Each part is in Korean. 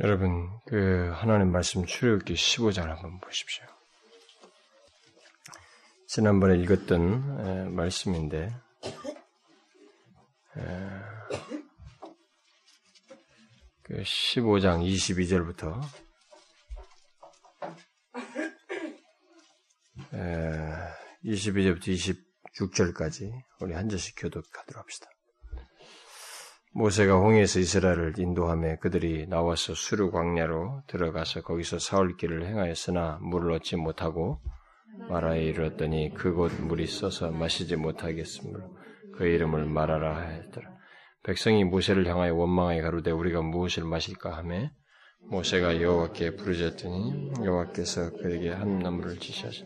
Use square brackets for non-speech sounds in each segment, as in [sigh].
여러분, 그 하나님 말씀 출애굽기 15장 한번 보십시오. 지난번에 읽었던 에, 말씀인데 에, 그 15장 22절부터 에, 22절부터 26절까지 우리 한 절씩 교독하도록 합시다. 모세가 홍해에서 이스라엘을 인도함에 그들이 나와서 수르 광야로 들어가서 거기서 사흘 길을 행하였으나 물을 얻지 못하고 마라에 이르렀더니 그곳 물이 써서 마시지 못하겠으므로 그 이름을 마라라 하였더라. 백성이 모세를 향하여 원망하여 가로되 우리가 무엇을 마실까 하매 모세가 여호와께 부르짖더니 여호와께서 그에게 한 나무를 지시하시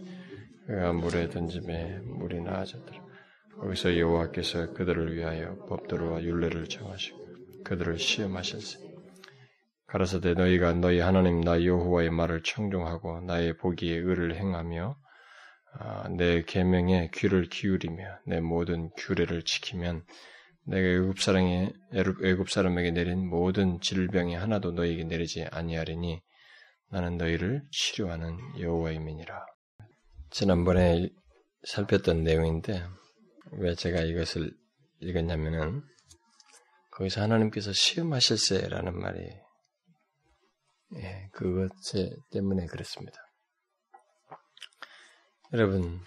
그가 물에 던짐에 물이 나아졌더라. 거기서 여호와께서 그들을 위하여 법도로와 율례를 정하시고 그들을 시험하실세. 가라사대 너희가 너희 하나님 나 여호와의 말을 청종하고 나의 보기에 의를 행하며 아, 내 계명에 귀를 기울이며 내 모든 규례를 지키면 내가 애굽 사람에 애굽 사람에게 내린 모든 질병이 하나도 너희에게 내리지 아니하리니 나는 너희를 치료하는 여호와임이니라. 지난번에 살폈던 내용인데 왜 제가 이것을 읽었냐면은 거기서 하나님께서 시험하실세라는 말이 예, 그것 때문에 그렇습니다. 여러분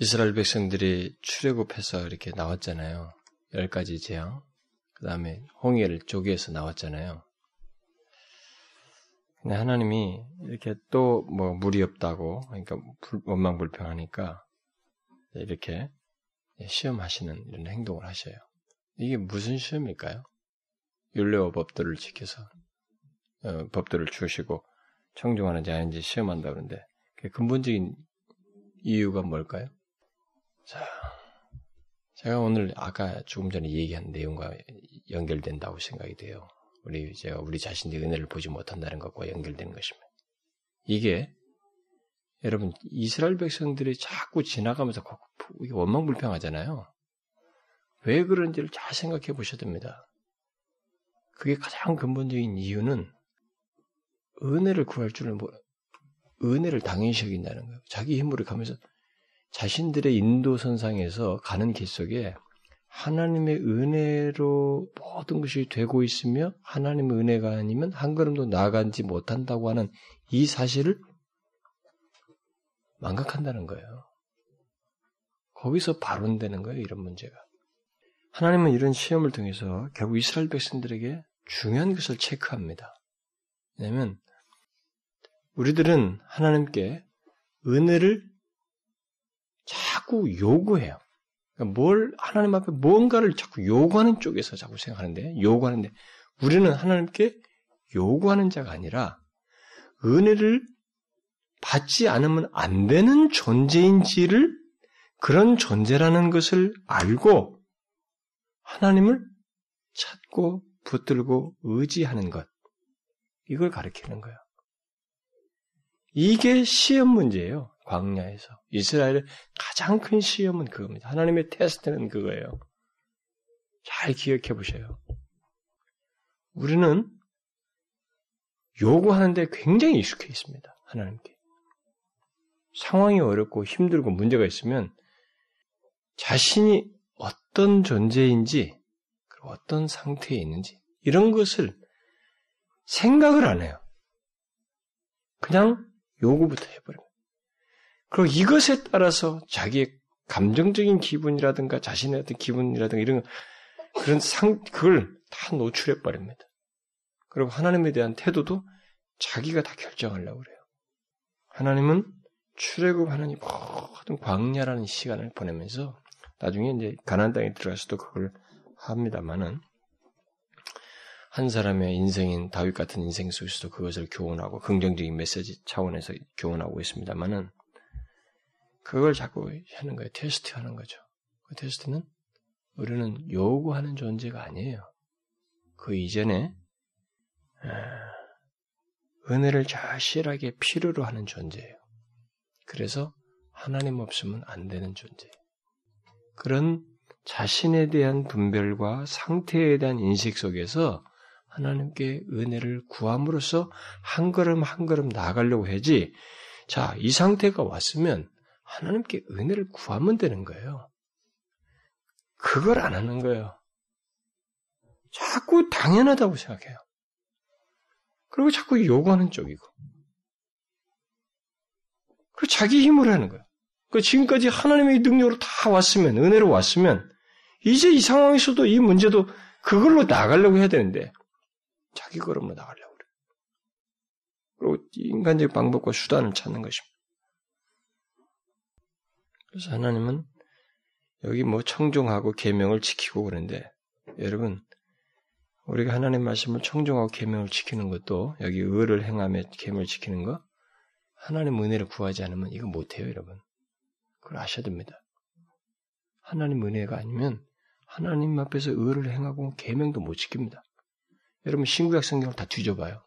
이스라엘 백성들이 출애굽해서 이렇게 나왔잖아요. 열 가지 재앙. 그 다음에 홍해를 쪼개서 나왔잖아요. 근데 하나님이 이렇게 또 뭐 물이 없다고 그러니까 원망불평하니까 이렇게 시험하시는 이런 행동을 하셔요. 이게 무슨 시험일까요? 율례와 법들을 지켜서 어, 법들을 주시고 청중하는지 아닌지 시험한다 그러는데 그 근본적인 이유가 뭘까요? 자, 제가 오늘 아까 조금 전에 얘기한 내용과 연결된다고 생각이 돼요. 우리 제가 우리 자신의 은혜를 보지 못한다는 것과 연결되는 것입니다. 이게 여러분 이스라엘 백성들이 자꾸 지나가면서 원망불평하잖아요. 왜 그런지를 잘 생각해 보셔야 됩니다. 그게 가장 근본적인 이유는 은혜를 구할 줄을 뭐 은혜를 당연시 여긴다는 거예요. 자기 힘으로 가면서 자신들의 인도선상에서 가는 길 속에 하나님의 은혜로 모든 것이 되고 있으며 하나님의 은혜가 아니면 한 걸음도 나아가지 못한다고 하는 이 사실을 망각한다는 거예요. 거기서 발언되는 거예요, 이런 문제가. 하나님은 이런 시험을 통해서 결국 이스라엘 백성들에게 중요한 것을 체크합니다. 왜냐하면 우리들은 하나님께 은혜를 자꾸 요구해요. 그러니까 뭘 하나님 앞에 뭔가를 자꾸 요구하는 쪽에서 자꾸 생각하는데 요구하는데 우리는 하나님께 요구하는 자가 아니라 은혜를 받지 않으면 안 되는 존재인지를 그런 존재라는 것을 알고 하나님을 찾고 붙들고 의지하는 것 이걸 가르치는 거예요. 이게 시험 문제예요. 광야에서 이스라엘의 가장 큰 시험은 그겁니다. 하나님의 테스트는 그거예요. 잘 기억해 보세요. 우리는 요구하는데 굉장히 익숙해 있습니다. 하나님께. 상황이 어렵고 힘들고 문제가 있으면 자신이 어떤 존재인지 그리고 어떤 상태에 있는지 이런 것을 생각을 안 해요. 그냥 요구부터 해버립니다. 그리고 이것에 따라서 자기의 감정적인 기분이라든가 자신의 어떤 기분이라든가 이런 그런 상 그걸 다 노출해 버립니다. 그리고 하나님에 대한 태도도 자기가 다 결정하려고 그래요. 하나님은 출애굽하는 이 모든 광야라는 시간을 보내면서 나중에 이제 가나안 땅에 들어가서도 그걸 합니다만은 한 사람의 인생인 다윗 같은 인생 속에서도 그것을 교훈하고 긍정적인 메시지 차원에서 교훈하고 있습니다만은 그걸 자꾸 하는 거예요. 테스트하는 거죠. 그 테스트는 우리는 요구하는 존재가 아니에요. 그 이전에 은혜를 절실하게 필요로 하는 존재예요. 그래서 하나님 없으면 안 되는 존재. 그런 자신에 대한 분별과 상태에 대한 인식 속에서 하나님께 은혜를 구함으로써 한 걸음 한 걸음 나아가려고 해지. 자, 이 상태가 왔으면 하나님께 은혜를 구하면 되는 거예요. 그걸 안 하는 거예요. 자꾸 당연하다고 생각해요. 그리고 자꾸 요구하는 쪽이고. 그리고 자기 힘으로 하는 거예요. 그 지금까지 하나님의 능력으로 다 왔으면, 은혜로 왔으면, 이제 이 상황에서도 이 문제도 그걸로 나가려고 해야 되는데, 자기 걸음으로 나가려고 그래요. 그리고 인간적 방법과 수단을 찾는 것입니다. 그래서 하나님은 여기 뭐 청종하고 계명을 지키고 그러는데, 여러분, 우리가 하나님 말씀을 청종하고 계명을 지키는 것도 여기 의를 행하며 계명을 지키는 거 하나님 은혜를 구하지 않으면 이거 못해요, 여러분. 그걸 아셔야 됩니다. 하나님 은혜가 아니면 하나님 앞에서 의를 행하고 계명도 못 지킵니다. 여러분 신구약 성경을 다 뒤져봐요.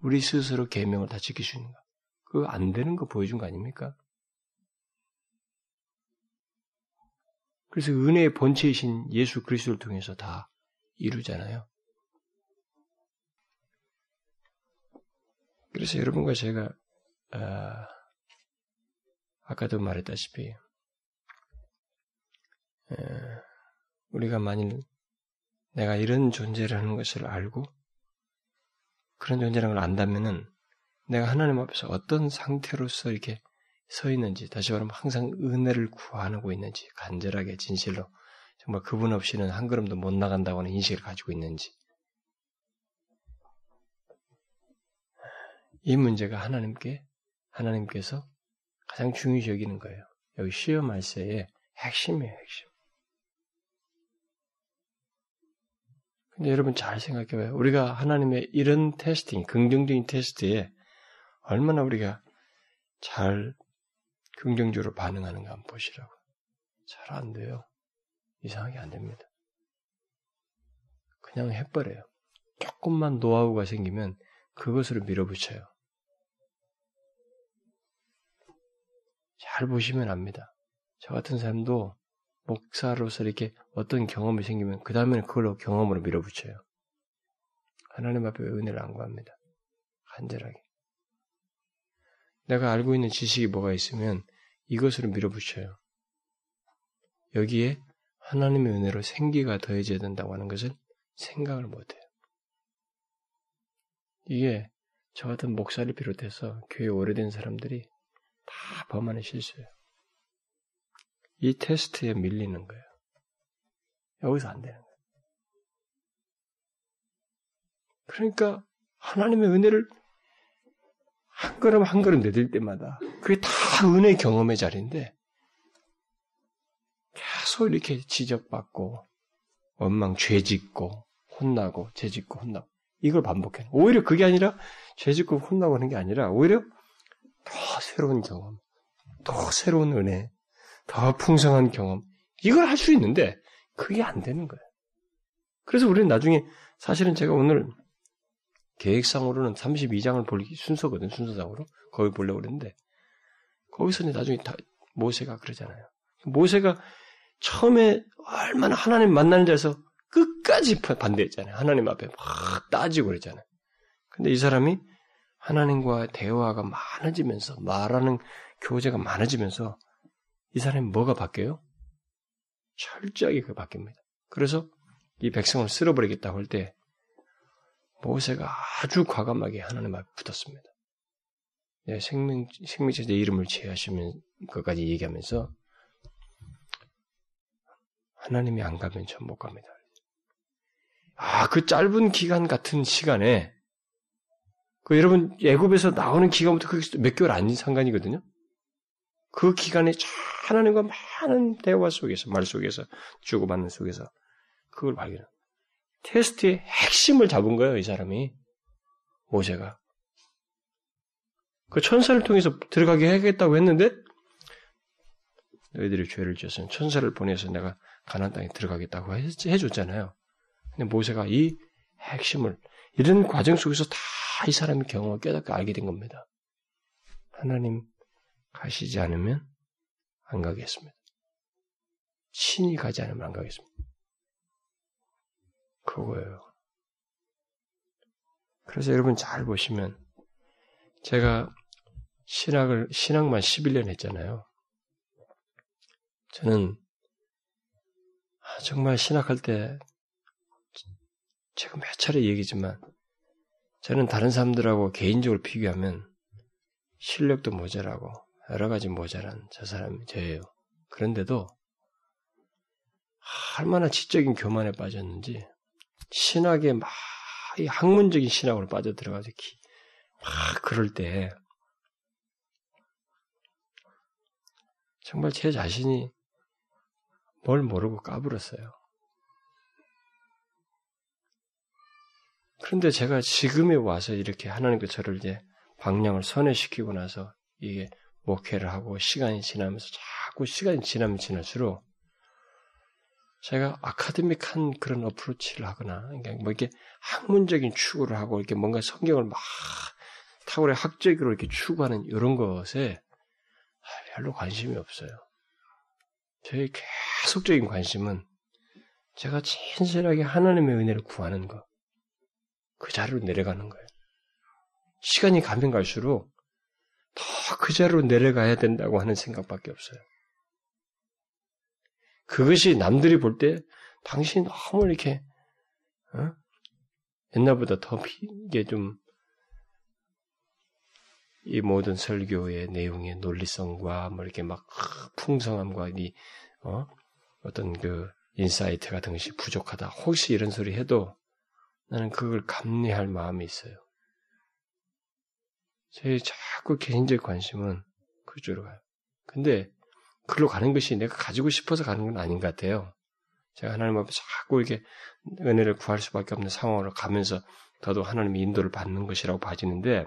우리 스스로 계명을 다 지킬 수 있는가? 그거 안 되는 거 보여준 거 아닙니까? 그래서 은혜의 본체이신 예수 그리스도를 통해서 다 이루잖아요. 그래서 여러분과 제가 아, 아까도 말했다시피 에, 우리가 만일 내가 이런 존재를 하는 것을 알고 그런 존재라는 걸 안다면은 내가 하나님 앞에서 어떤 상태로서 이렇게 서 있는지 다시 말하면 항상 은혜를 구하고 있는지 간절하게 진실로 정말 그분 없이는 한 걸음도 못 나간다고 하는 인식을 가지고 있는지. 이 문제가 하나님께 하나님께서 가장 중요시 여기는 거예요. 여기 시험 말세의 핵심이에요, 핵심. 근데 여러분 잘 생각해봐요. 우리가 하나님의 이런 테스팅, 긍정적인 테스트에 얼마나 우리가 잘 긍정적으로 반응하는가 한번 보시라고. 잘 안 돼요. 이상하게 안 됩니다. 그냥 해버려요. 조금만 노하우가 생기면 그것으로 밀어붙여요. 잘 보시면 압니다. 저 같은 사람도 목사로서 이렇게 어떤 경험이 생기면 그 다음에는 그걸로 경험으로 밀어붙여요. 하나님 앞에 은혜를 안 구합니다. 간절하게. 내가 알고 있는 지식이 뭐가 있으면 이것으로 밀어붙여요. 여기에 하나님의 은혜로 생기가 더해져야 된다고 하는 것을 생각을 못해요. 이게 저 같은 목사를 비롯해서 교회 오래된 사람들이 다 범하는 실수예요. 이 테스트에 밀리는 거예요. 여기서 안 되는 거예요. 그러니까 하나님의 은혜를 한 걸음 한 걸음 내릴 때마다 그게 다 은혜 경험의 자리인데 계속 이렇게 지적받고 원망 죄짓고 혼나고 죄짓고 혼나고 이걸 반복해. 오히려 그게 아니라 죄짓고 혼나고 하는 게 아니라 오히려 더 새로운 경험, 더 새로운 은혜, 더 풍성한 경험, 이걸 할 수 있는데, 그게 안 되는 거예요. 그래서 우리는 나중에, 사실은 제가 오늘 계획상으로는 32장을 볼 순서거든, 순서상으로. 거기 보려고 그랬는데, 거기서는 나중에 다, 모세가 그러잖아요. 모세가 처음에 얼마나 하나님 만나는 자에서 끝까지 반대했잖아요. 하나님 앞에 막 따지고 그랬잖아요. 근데 이 사람이 하나님과 대화가 많아지면서 말하는 교제가 많아지면서 이 사람이 뭐가 바뀌어요? 철저하게 그 바뀝니다. 그래서 이 백성을 쓸어버리겠다고 할 때 모세가 아주 과감하게 하나님 앞에 붙었습니다. 네, 생명 생명체 내 이름을 제하시면 것까지 얘기하면서 하나님이 안 가면 전 못 갑니다. 아, 그 짧은 기간 같은 시간에 그 여러분 애굽에서 나오는 기간부터 그게 몇 개월 아닌 상관이거든요. 그 기간에 하나님과 많은 대화 속에서 말 속에서 주고받는 속에서 그걸 발견. 테스트의 핵심을 잡은 거예요, 이 사람이 모세가. 그 천사를 통해서 들어가게 하겠다고 했는데 너희들이 죄를 지었으면 천사를 보내서 내가 가나안 땅에 들어가겠다고 해줬잖아요. 근데 모세가 이 핵심을 이런 과정 속에서 다 이 사람이 경험을 깨닫고 알게 된 겁니다. 하나님 가시지 않으면 안 가겠습니다. 신이 가지 않으면 안 가겠습니다. 그거예요. 그래서 여러분 잘 보시면 제가 신학을 신학만 11년 했잖아요. 저는 아, 정말 신학할 때 제가 몇 차례 얘기지만 저는 다른 사람들하고 개인적으로 비교하면 실력도 모자라고 여러 가지 모자란 저 사람이 저예요. 그런데도 얼마나 지적인 교만에 빠졌는지 신학에 막 학문적인 신학으로 빠져 들어가서 막 그럴 때 정말 제 자신이 뭘 모르고 까불었어요. 그런데 제가 지금에 와서 이렇게 하나님께 저를 이제 방향을 선회시키고 나서 이게 목회를 하고 시간이 지나면서 자꾸 시간이 지나면 지날수록 제가 아카데믹한 그런 어프로치를 하거나 뭐 이렇게 학문적인 추구를 하고 이렇게 뭔가 성경을 막 탁월의 학적으로 이렇게 추구하는 이런 것에 별로 관심이 없어요. 저의 계속적인 관심은 제가 진실하게 하나님의 은혜를 구하는 것, 그 자리로 내려가는 거예요. 시간이 가면 갈수록 더 그 자리로 내려가야 된다고 하는 생각밖에 없어요. 그것이 남들이 볼 때 당신이 너무 이렇게 어? 옛날보다 더 이게 좀 이 모든 설교의 내용의 논리성과 뭐 이렇게 막 풍성함과 이 어? 어떤 그 insight 같은 것이 부족하다. 혹시 이런 소리 해도 나는 그걸 감내할 마음이 있어요. 제 자꾸 개인적 관심은 그쪽으로 가요. 근데 그걸로 가는 것이 내가 가지고 싶어서 가는 건 아닌 것 같아요. 제가 하나님 앞에 자꾸 이렇게 은혜를 구할 수밖에 없는 상황으로 가면서 더도 하나님의 인도를 받는 것이라고 봐지는데,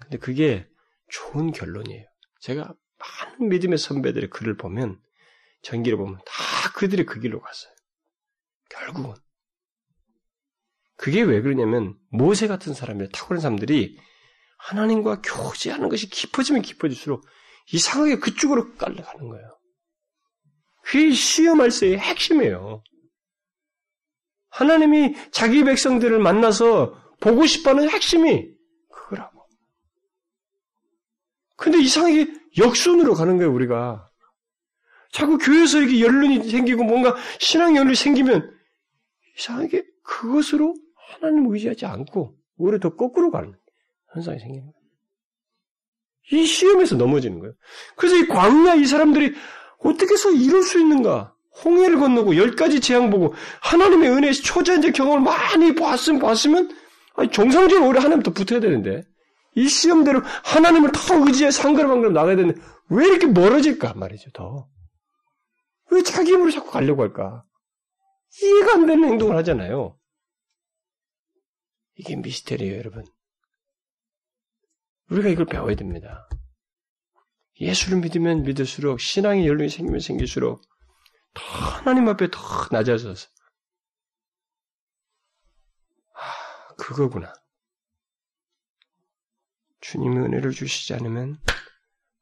근데 그게 좋은 결론이에요. 제가 많은 믿음의 선배들의 글을 보면, 전기를 보면 다 그들이 그 길로 갔어요. 결국은. 그게 왜 그러냐면, 모세 같은 사람이 탁월한 사람들이 하나님과 교제하는 것이 깊어지면 깊어질수록 이상하게 그쪽으로 깔려가는 거예요. 그게 시험할세의 핵심이에요. 하나님이 자기 백성들을 만나서 보고 싶어하는 핵심이 그거라고. 근데 이상하게 역순으로 가는 거예요, 우리가. 자꾸 교회에서 이렇게 연륜이 생기고 뭔가 신앙 연륜이 생기면 이상하게 그것으로 하나님 의지하지 않고 오히려 더 거꾸로 가는 현상이 생기는 거예요. 이 시험에서 넘어지는 거예요. 그래서 이 광야 이 사람들이 어떻게 해서 이룰 수 있는가? 홍해를 건너고 열 가지 재앙 보고 하나님의 은혜 초자연적 경험을 많이 봤으면 봤으면 정상적으로 오히려 하나님 더 붙어야 되는데 이 시험대로 하나님을 더 의지해서 한 걸음 한 걸음 나가야 되는데 왜 이렇게 멀어질까 말이죠 더. 왜 자기 힘으로 자꾸 가려고 할까? 이해가 안 되는 행동을 하잖아요. 이게 미스테리예요 여러분. 우리가 이걸 배워야 됩니다. 예수를 믿으면 믿을수록 신앙의 연륜이 생기면 생길수록 더 하나님 앞에 더 낮아져서 아, 그거구나. 주님의 은혜를 주시지 않으면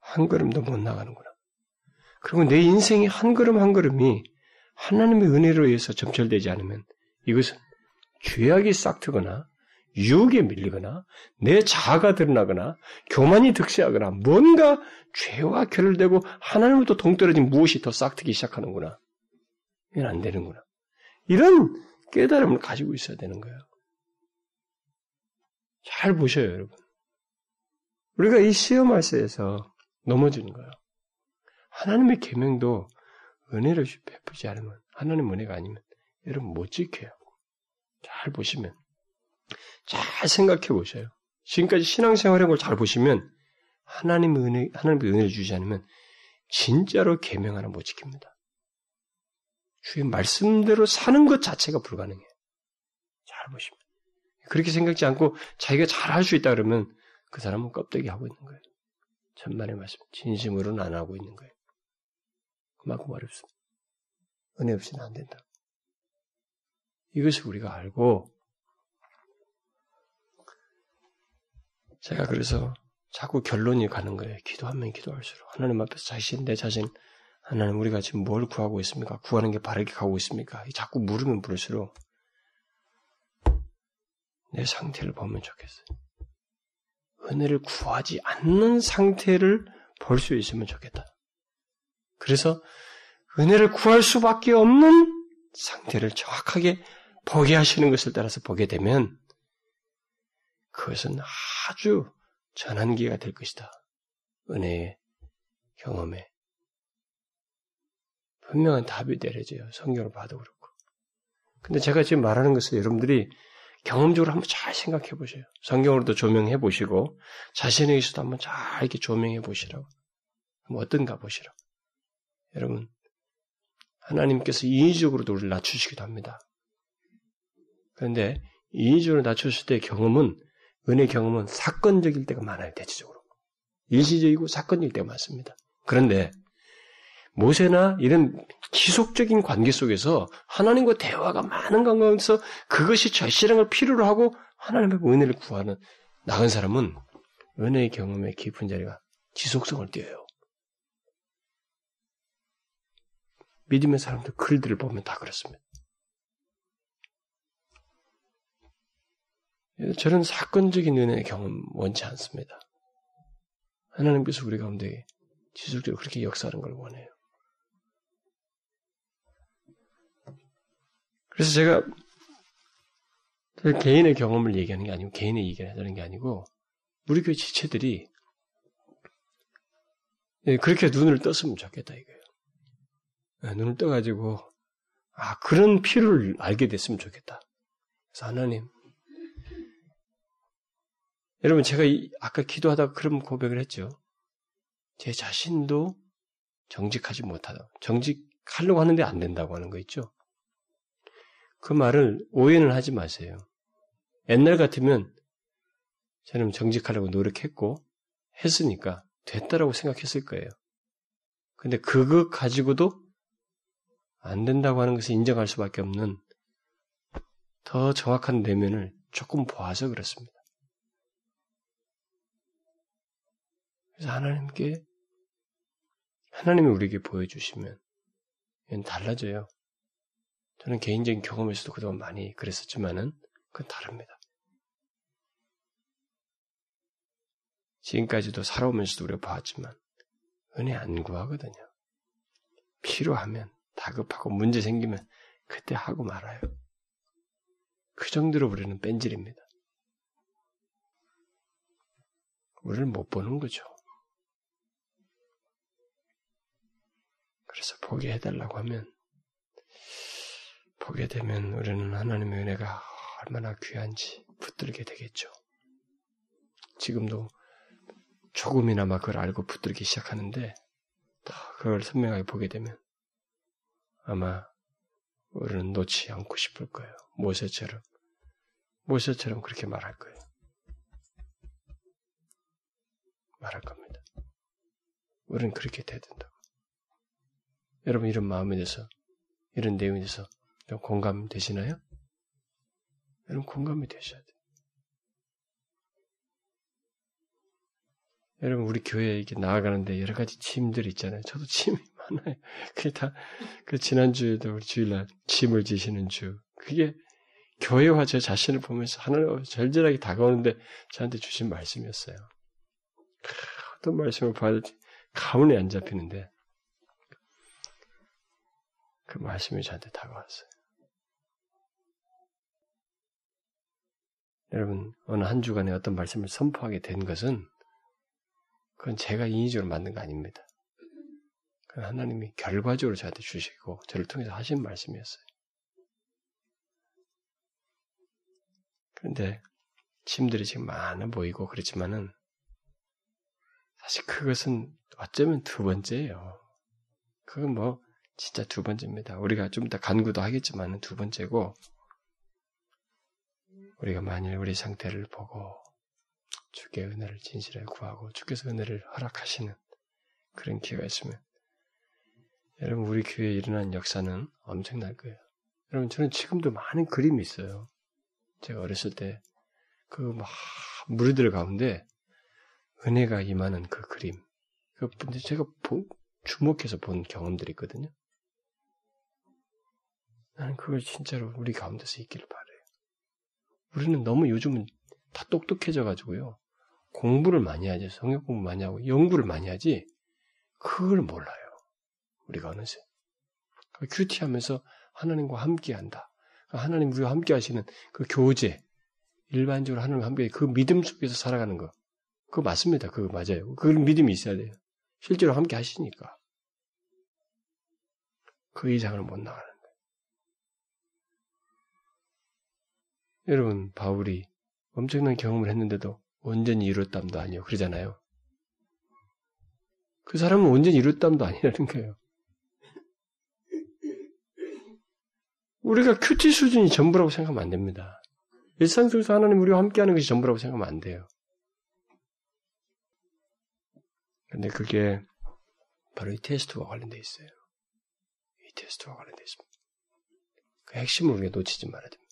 한 걸음도 못 나가는구나. 그리고 내 인생의 한 걸음 한 걸음이 하나님의 은혜로 의해서 점철되지 않으면 이것은 죄악이 싹트거나 유혹에 밀리거나 내 자아가 드러나거나 교만이 득세하거나 뭔가 죄와 결을되고 하나님으로부터 동떨어진 무엇이 더 싹트기 시작하는구나. 이건 안 되는구나. 이런 깨달음을 가지고 있어야 되는 거예요. 잘 보셔요, 여러분. 우리가 이 시험할세에서 넘어지는 거예요. 하나님의 계명도 은혜를 베푸지 않으면 하나님 은혜가 아니면 여러분 못 지켜요. 잘 보시면 잘 생각해 보셔요. 지금까지 신앙생활한 걸잘 보시면 하나님의 은혜, 하나님의 은혜를 주지 않으면 진짜로 계명 하나 못 지킵니다. 주의 말씀대로 사는 것 자체가 불가능해요. 잘 보시면. 그렇게 생각지 않고 자기가 잘 할 수 있다 그러면 그 사람은 껍데기 하고 있는 거예요. 천만의 말씀. 진심으로는 안 하고 있는 거예요. 그만큼 어렵습니다. 은혜 없이는 안 된다. 이것을 우리가 알고 제가 그래서 자꾸 결론이 가는 거예요. 기도하면 기도할수록. 하나님 앞에서 자신, 내 자신, 하나님 우리가 지금 뭘 구하고 있습니까? 구하는 게 바르게 가고 있습니까? 자꾸 물으면 물을수록 내 상태를 보면 좋겠어요. 은혜를 구하지 않는 상태를 볼 수 있으면 좋겠다. 그래서 은혜를 구할 수밖에 없는 상태를 정확하게 보게 하시는 것을 따라서 보게 되면 그것은 아주 전환기가 될 것이다. 은혜의 경험에. 분명한 답이 내려져요. 성경을 봐도 그렇고. 근데 제가 지금 말하는 것은 여러분들이 경험적으로 한번 잘 생각해 보세요. 성경으로도 조명해 보시고, 자신에게서도 한번 잘 이렇게 조명해 보시라고. 뭐 어떤가 보시라고. 여러분, 하나님께서 인위적으로도 우리를 낮추시기도 합니다. 그런데 인위적으로 낮추실 때 경험은 은혜 경험은 사건적일 때가 많아요, 대체적으로. 일시적이고 사건일 때가 많습니다. 그런데 모세나 이런 지속적인 관계 속에서 하나님과 대화가 많은 관계에서 그것이 절실한 걸 필요로 하고 하나님의 은혜를 구하는 나은 사람은 은혜의 경험에 깊은 자리가 지속성을 띄어요. 믿음의 사람들 글들을 보면 다 그렇습니다. 저는 사건적인 은혜의 경험 원치 않습니다. 하나님께서 우리 가운데 지속적으로 그렇게 역사하는 걸 원해요. 그래서 제가 개인의 경험을 얘기하는 게 아니고 개인의 얘기를 하자는 게 아니고 우리 교회 지체들이 예, 그렇게 눈을 떴으면 좋겠다 이거예요. 예, 눈을 떠가지고 아 그런 필요를 알게 됐으면 좋겠다. 그래서 하나님 여러분 제가 아까 기도하다가 그런 고백을 했죠. 제 자신도 정직하지 못하다. 정직하려고 하는데 안 된다고 하는 거 있죠. 그 말을 오해는 하지 마세요. 옛날 같으면 저는 정직하려고 노력했고 했으니까 됐다라고 생각했을 거예요. 근데 그것 가지고도 안 된다고 하는 것을 인정할 수밖에 없는 더 정확한 내면을 조금 보아서 그렇습니다. 그래서 하나님께 하나님이 우리에게 보여주시면 달라져요. 저는 개인적인 경험에서도 그동안 많이 그랬었지만은 그건 다릅니다. 지금까지도 살아오면서도 우리가 봐왔지만 은혜 안 구하거든요. 필요하면 다급하고 문제 생기면 그때 하고 말아요. 그 정도로 우리는 뺀질입니다. 우리를 못 보는 거죠. 그래서 보게 해달라고 하면 보게 되면 우리는 하나님의 은혜가 얼마나 귀한지 붙들게 되겠죠. 지금도 조금이나마 그걸 알고 붙들기 시작하는데 더 그걸 선명하게 보게 되면 아마 우리는 놓지 않고 싶을 거예요. 모세처럼 모세처럼 그렇게 말할 거예요. 말할 겁니다. 우리는 그렇게 돼야 된다고. 여러분 이런 마음에 대해서 이런 내용에 대해서 공감 되시나요? 여러분 공감이 되셔야 돼요. 여러분 우리 교회에 이렇게 나아가는데 여러 가지 짐들이 있잖아요. 저도 짐이 [laughs] 많아요. 그게 다 그 지난주에도 우리 주일날 짐을 지시는 주. 그게 교회와 제 자신을 보면서 하나님 절절하게 다가오는데 저한테 주신 말씀이었어요. 어떤 말씀을 받을지 가문에 안 잡히는데 그 말씀이 저한테 다가왔어요. 여러분, 어느 한 주간에 어떤 말씀을 선포하게 된 것은 그건 제가 인위적으로 만든 거 아닙니다. 그건 하나님이 결과적으로 저한테 주시고 저를 통해서 하신 말씀이었어요. 그런데 짐들이 지금 많아 보이고 그렇지만은 사실 그것은 어쩌면 두 번째예요. 그건 뭐 진짜 두 번째입니다. 우리가 좀 이따 간구도 하겠지만은 두 번째고 우리가 만일 우리 상태를 보고 주께 은혜를 진실하게 구하고 주께서 은혜를 허락하시는 그런 기회가 있으면 여러분 우리 교회에 일어난 역사는 엄청날 거예요. 여러분 저는 지금도 많은 그림이 있어요. 제가 어렸을 때 그 막 무리들 가운데 은혜가 임하는 그 그림. 그 제가 주목해서 본 경험들이 있거든요. 나는 그걸 진짜로 우리 가운데서 있기를 바래요. 우리는 너무 요즘은 다 똑똑해져 가지고요. 공부를 많이 하지, 성경 공부 많이 하고 연구를 많이 하지. 그걸 몰라요. 우리가 어느새 큐티하면서 하나님과 함께한다. 하나님 우리와 함께하시는 그 교제, 일반적으로 하나님과 함께 그 믿음 속에서 살아가는 거, 그거 맞습니다. 그거 맞아요. 그 믿음이 있어야 돼요. 실제로 함께 하시니까 그 이상을 못 나가는 여러분 바울이 엄청난 경험을 했는데도 온전히 이뤘담도 아니요. 그러잖아요. 그 사람은 온전히 이뤘담도 아니라는 거예요. 우리가 큐티 수준이 전부라고 생각하면 안 됩니다. 일상 속에서 하나님 우리와 함께하는 것이 전부라고 생각하면 안 돼요. 근데 그게 바로 이 테스트와 관련돼 있어요. 이 테스트와 관련돼 있습니다. 그 핵심을 우리가 놓치지 말아야 됩니다.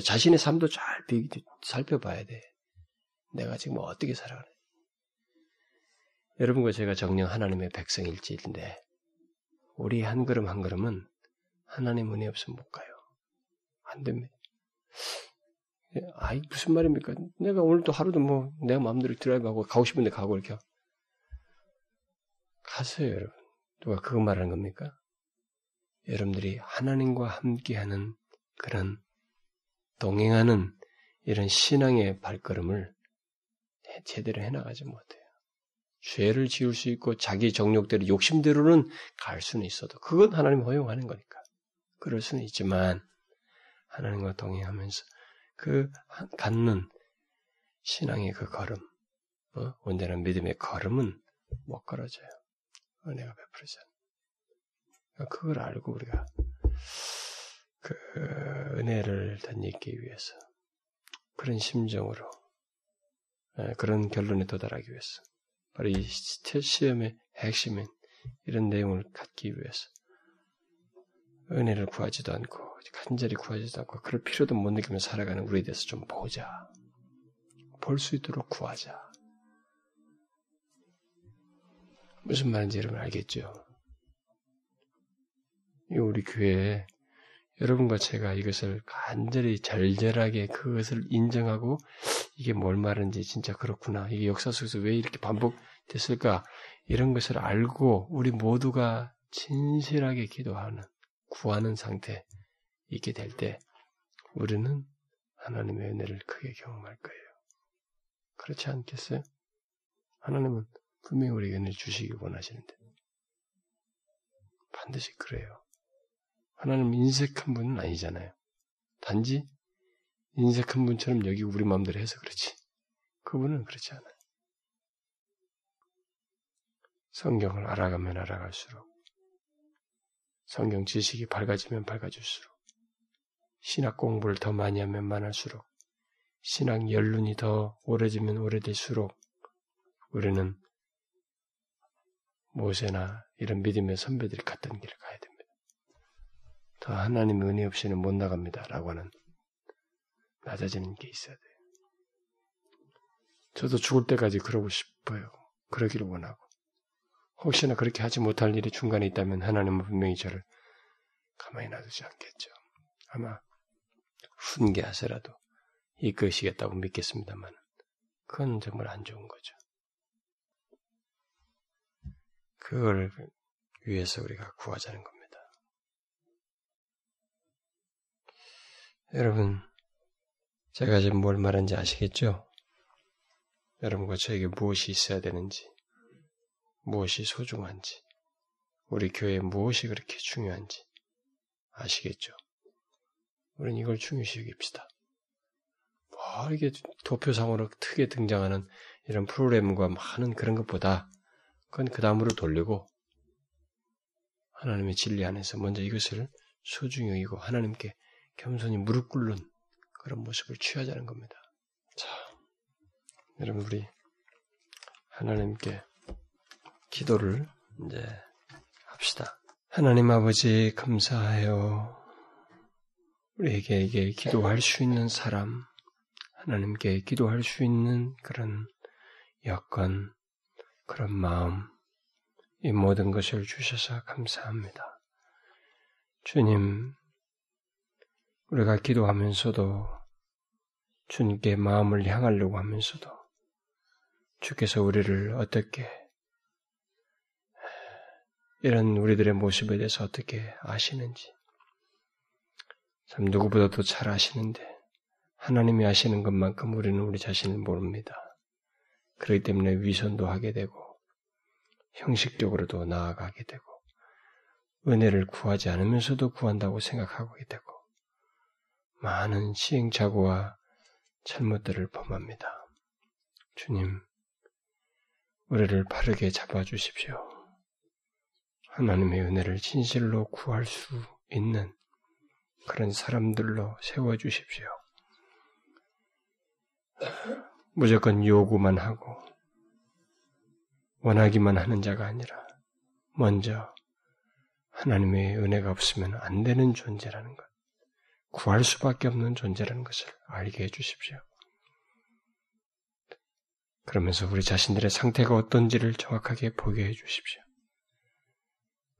자신의 삶도 잘 살펴봐야 돼. 내가 지금 어떻게 살아가는 여러분과 제가 정령 하나님의 백성일지인데 우리 한 걸음 한 걸음은 하나님 은혜 없으면 못 가요. 안 됩니다. 아이 무슨 말입니까? 내가 오늘도 하루도 뭐 내가 마음대로 드라이브하고 가고 싶은데 가고 이렇게 가세요, 여러분. 누가 그거 말하는 겁니까? 여러분들이 하나님과 함께하는 그런 동행하는 이런 신앙의 발걸음을 제대로 해나가지 못해요. 죄를 지을 수 있고 자기 정욕대로 욕심대로는 갈 수는 있어도 그건 하나님 허용하는 거니까 그럴 수는 있지만 하나님과 동행하면서 그 갖는 신앙의 그 걸음, 어? 온전한 믿음의 걸음은 못 걸어져요. 은혜가 베풀어져. 그걸 알고 우리가 그 은혜를 덧입기 위해서 그런 심정으로 예, 그런 결론에 도달하기 위해서 바로 이 시험의 핵심인 이런 내용을 갖기 위해서 은혜를 구하지도 않고 간절히 구하지도 않고 그럴 필요도 못 느끼며 살아가는 우리에 대해서 좀 보자. 볼 수 있도록 구하자. 무슨 말인지 여러분 알겠죠? 우리 교회에 여러분과 제가 이것을 간절히 절절하게 그것을 인정하고 이게 뭘 말하는지 진짜 그렇구나. 이게 역사 속에서 왜 이렇게 반복됐을까? 이런 것을 알고 우리 모두가 진실하게 기도하는, 구하는 상태 있게 될 때 우리는 하나님의 은혜를 크게 경험할 거예요. 그렇지 않겠어요? 하나님은 분명히 우리에게 은혜 주시기 원하시는데 반드시 그래요. 하나님 인색한 분은 아니잖아요. 단지 인색한 분처럼 여기 우리 마음대로 해서 그렇지. 그분은 그렇지 않아요. 성경을 알아가면 알아갈수록 성경 지식이 밝아지면 밝아질수록 신학 공부를 더 많이 하면 많을수록 신앙 연륜이 더 오래지면 오래될수록 우리는 모세나 이런 믿음의 선배들이 갔던 길을 가야 됩니다. 더 하나님 은혜 없이는 못 나갑니다. 라고 하는 낮아지는 게 있어야 돼요. 저도 죽을 때까지 그러고 싶어요. 그러기를 원하고. 혹시나 그렇게 하지 못할 일이 중간에 있다면 하나님은 분명히 저를 가만히 놔두지 않겠죠. 아마 훈계하세라도 이끄시겠다고 믿겠습니다만 그건 정말 안 좋은 거죠. 그걸 위해서 우리가 구하자는 겁니다. 여러분, 제가 지금 뭘 말하는지 아시겠죠? 여러분과 저에게 무엇이 있어야 되는지, 무엇이 소중한지, 우리 교회에 무엇이 그렇게 중요한지 아시겠죠? 우리는 이걸 중요시 여깁시다. 뭐 이게 도표상으로 크게 등장하는 이런 프로그램과 많은 그런 것보다 그건 그 다음으로 돌리고 하나님의 진리 안에서 먼저 이것을 소중히 여기고 하나님께 겸손히 무릎 꿇는 그런 모습을 취하자는 겁니다. 자, 여러분 우리 하나님께 기도를 이제 합시다. 하나님 아버지 감사해요. 우리에게 기도할 수 있는 사람, 하나님께 기도할 수 있는 그런 여건, 그런 마음, 이 모든 것을 주셔서 감사합니다. 주님, 우리가 기도하면서도 주님께 마음을 향하려고 하면서도 주께서 우리를 어떻게 이런 우리들의 모습에 대해서 어떻게 아시는지 참 누구보다도 잘 아시는데 하나님이 아시는 것만큼 우리는 우리 자신을 모릅니다. 그렇기 때문에 위선도 하게 되고 형식적으로도 나아가게 되고 은혜를 구하지 않으면서도 구한다고 생각하고 되고 많은 시행착오와 잘못들을 범합니다. 주님, 우리를 바르게 잡아주십시오. 하나님의 은혜를 진실로 구할 수 있는 그런 사람들로 세워주십시오. 무조건 요구만 하고 원하기만 하는 자가 아니라 먼저 하나님의 은혜가 없으면 안 되는 존재라는 것, 구할 수밖에 없는 존재라는 것을 알게 해주십시오. 그러면서 우리 자신들의 상태가 어떤지를 정확하게 보게 해주십시오.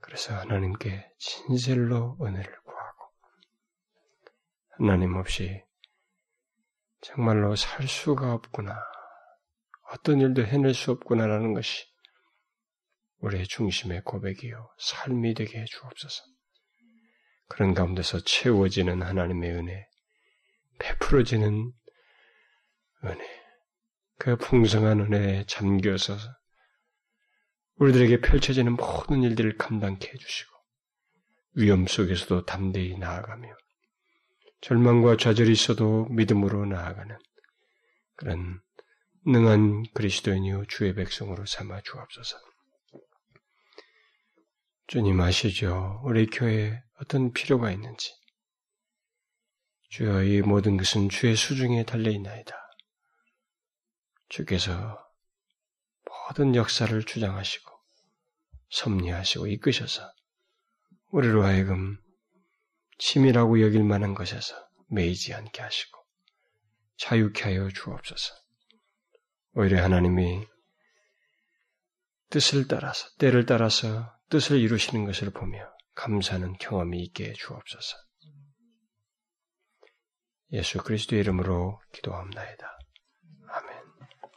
그래서 하나님께 진실로 은혜를 구하고 하나님 없이 정말로 살 수가 없구나. 어떤 일도 해낼 수 없구나라는 것이 우리의 중심의 고백이요. 삶이 되게 해 주옵소서. 그런 가운데서 채워지는 하나님의 은혜, 베풀어지는 은혜, 그 풍성한 은혜에 잠겨서 우리들에게 펼쳐지는 모든 일들을 감당케 해주시고 위험 속에서도 담대히 나아가며 절망과 좌절이 있어도 믿음으로 나아가는 그런 능한 그리스도인이요 주의 백성으로 삼아 주옵소서. 주님 아시죠? 우리 교회에 어떤 필요가 있는지. 주여 이 모든 것은 주의 수중에 달려있나이다. 주께서 모든 역사를 주장하시고 섭리하시고 이끄셔서 우리로 하여금 치밀하고 여길 만한 것에서 매이지 않게 하시고 자유케 하여 주옵소서. 오히려 하나님이 뜻을 따라서 때를 따라서 뜻을 이루시는 것을 보며 감사하는 경험이 있게 해 주옵소서. 예수 그리스도의 이름으로 기도합나이다.